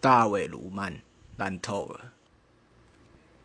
大卫鲁曼，烂透了。